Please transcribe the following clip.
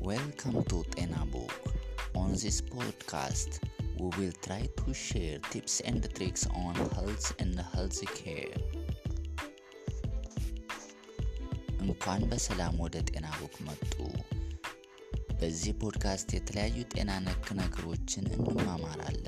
Welcome to Tenabook. On this podcast, we will try to share tips and tricks on health and health care. እንኳን በሰላም ወደ ጤና ቡክ መጡ። በዚህ ፖድካስት የተለያዩ ጤና ነክ ነገሮችን እንማማራለን።